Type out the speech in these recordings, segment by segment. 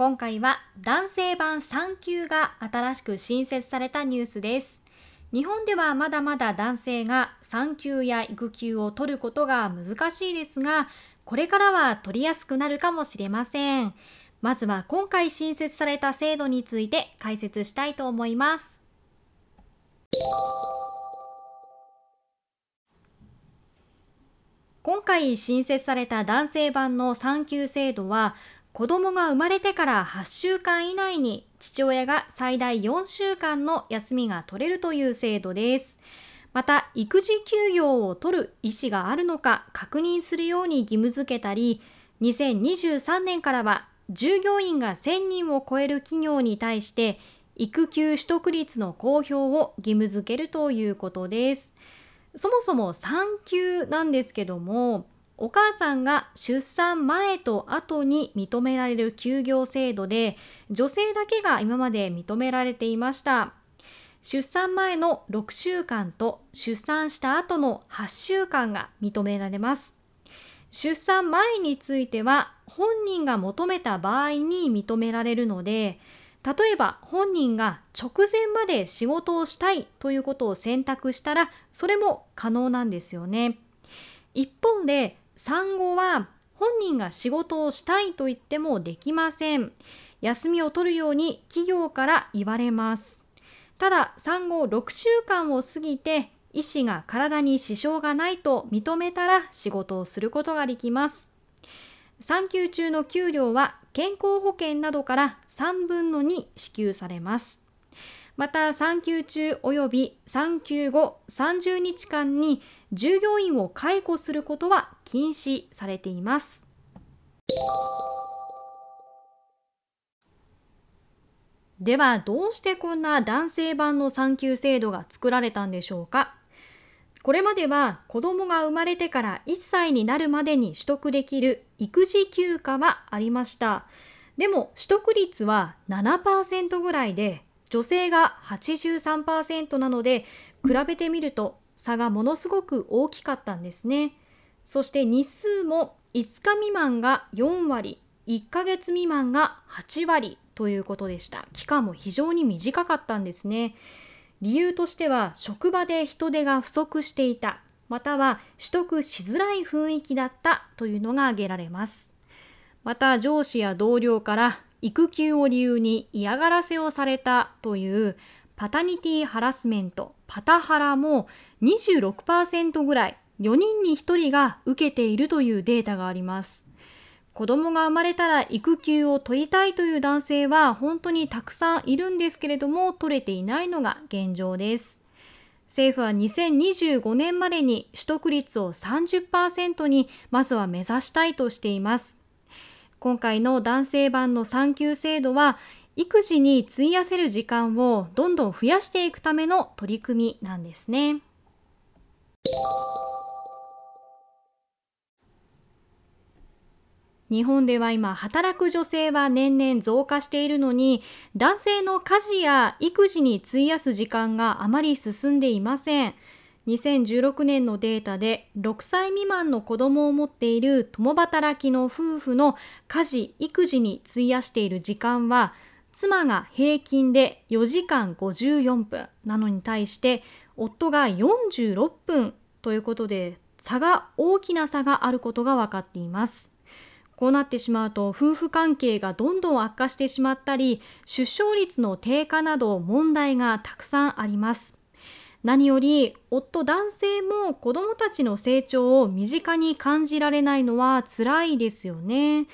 今回は男性版産休が新しく新設されたニュースです。日本ではまだまだ男性が産休や育休を取ることが難しいですが、これからは取りやすくなるかもしれません。まずは今回新設された制度について解説したいと思います。今回新設された男性版の産休制度は子供が生まれてから8週間以内に父親が最大4週間の休みが取れるという制度です。また、育児休業を取る意思があるのか確認するように義務付けたり、2023年からは従業員が1000人を超える企業に対して育休取得率の公表を義務付けるということです。そもそも産休なんですけども、お母さんが出産前と後に認められる休業制度で女性だけが今まで認められていました。出産前の6週間と出産した後の8週間が認められます。出産前については本人が求めた場合に認められるので例えば本人が直前まで仕事をしたいということを選択したらそれも可能なんですよね。一方で産後は本人が仕事をしたいと言ってもできません。休みを取るように企業から言われます。ただ、産後6週間を過ぎて医師が体に支障がないと認めたら仕事をすることができます。産休中の給料は健康保険などから3分の2支給されます。また産休中及び産休後30日間に従業員を解雇することは禁止されています。ではどうしてこんな男性版の産休制度が作られたんでしょうかこれまでは子供が生まれてから1歳になるまでに取得できる育児休暇はありました。でも取得率は7%ぐらいで女性が83%なので比べてみると差がものすごく大きかったんですね。そして日数も5日未満が4割、1ヶ月未満が8割ということでした。期間も非常に短かったんですね。理由としては職場で人手が不足していた、または取得しづらい雰囲気だったというのが挙げられます。また上司や同僚から育休を理由に嫌がらせをされたというパタニティハラスメント、パタハラも26%ぐらい、4人に1人が受けているというデータがあります。子供が生まれたら育休を取りたいという男性は本当にたくさんいるんですけれども取れていないのが現状です。政府は2025年までに取得率を30%にまずは目指したいとしています。今回の男性版の産休制度は育児に費やせる時間をどんどん増やしていくための取り組みなんですね。日本では今働く女性は年々増加しているのに男性の家事や育児に費やす時間があまり進んでいません。2016年のデータで6歳未満の子供を持っている共働きの夫婦の家事・育児に費やしている時間は妻が平均で4時間54分なのに対して夫が46分ということで差が大きな差があることが分かっています。こうなってしまうと夫婦関係がどんどん悪化してしまったり出生率の低下など問題がたくさんあります。何より夫男性も子どもたちの成長を身近に感じられないのは辛いですよね。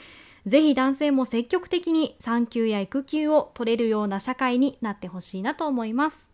ぜひ男性も積極的に産休や育休を取れるような社会になってほしいなと思います。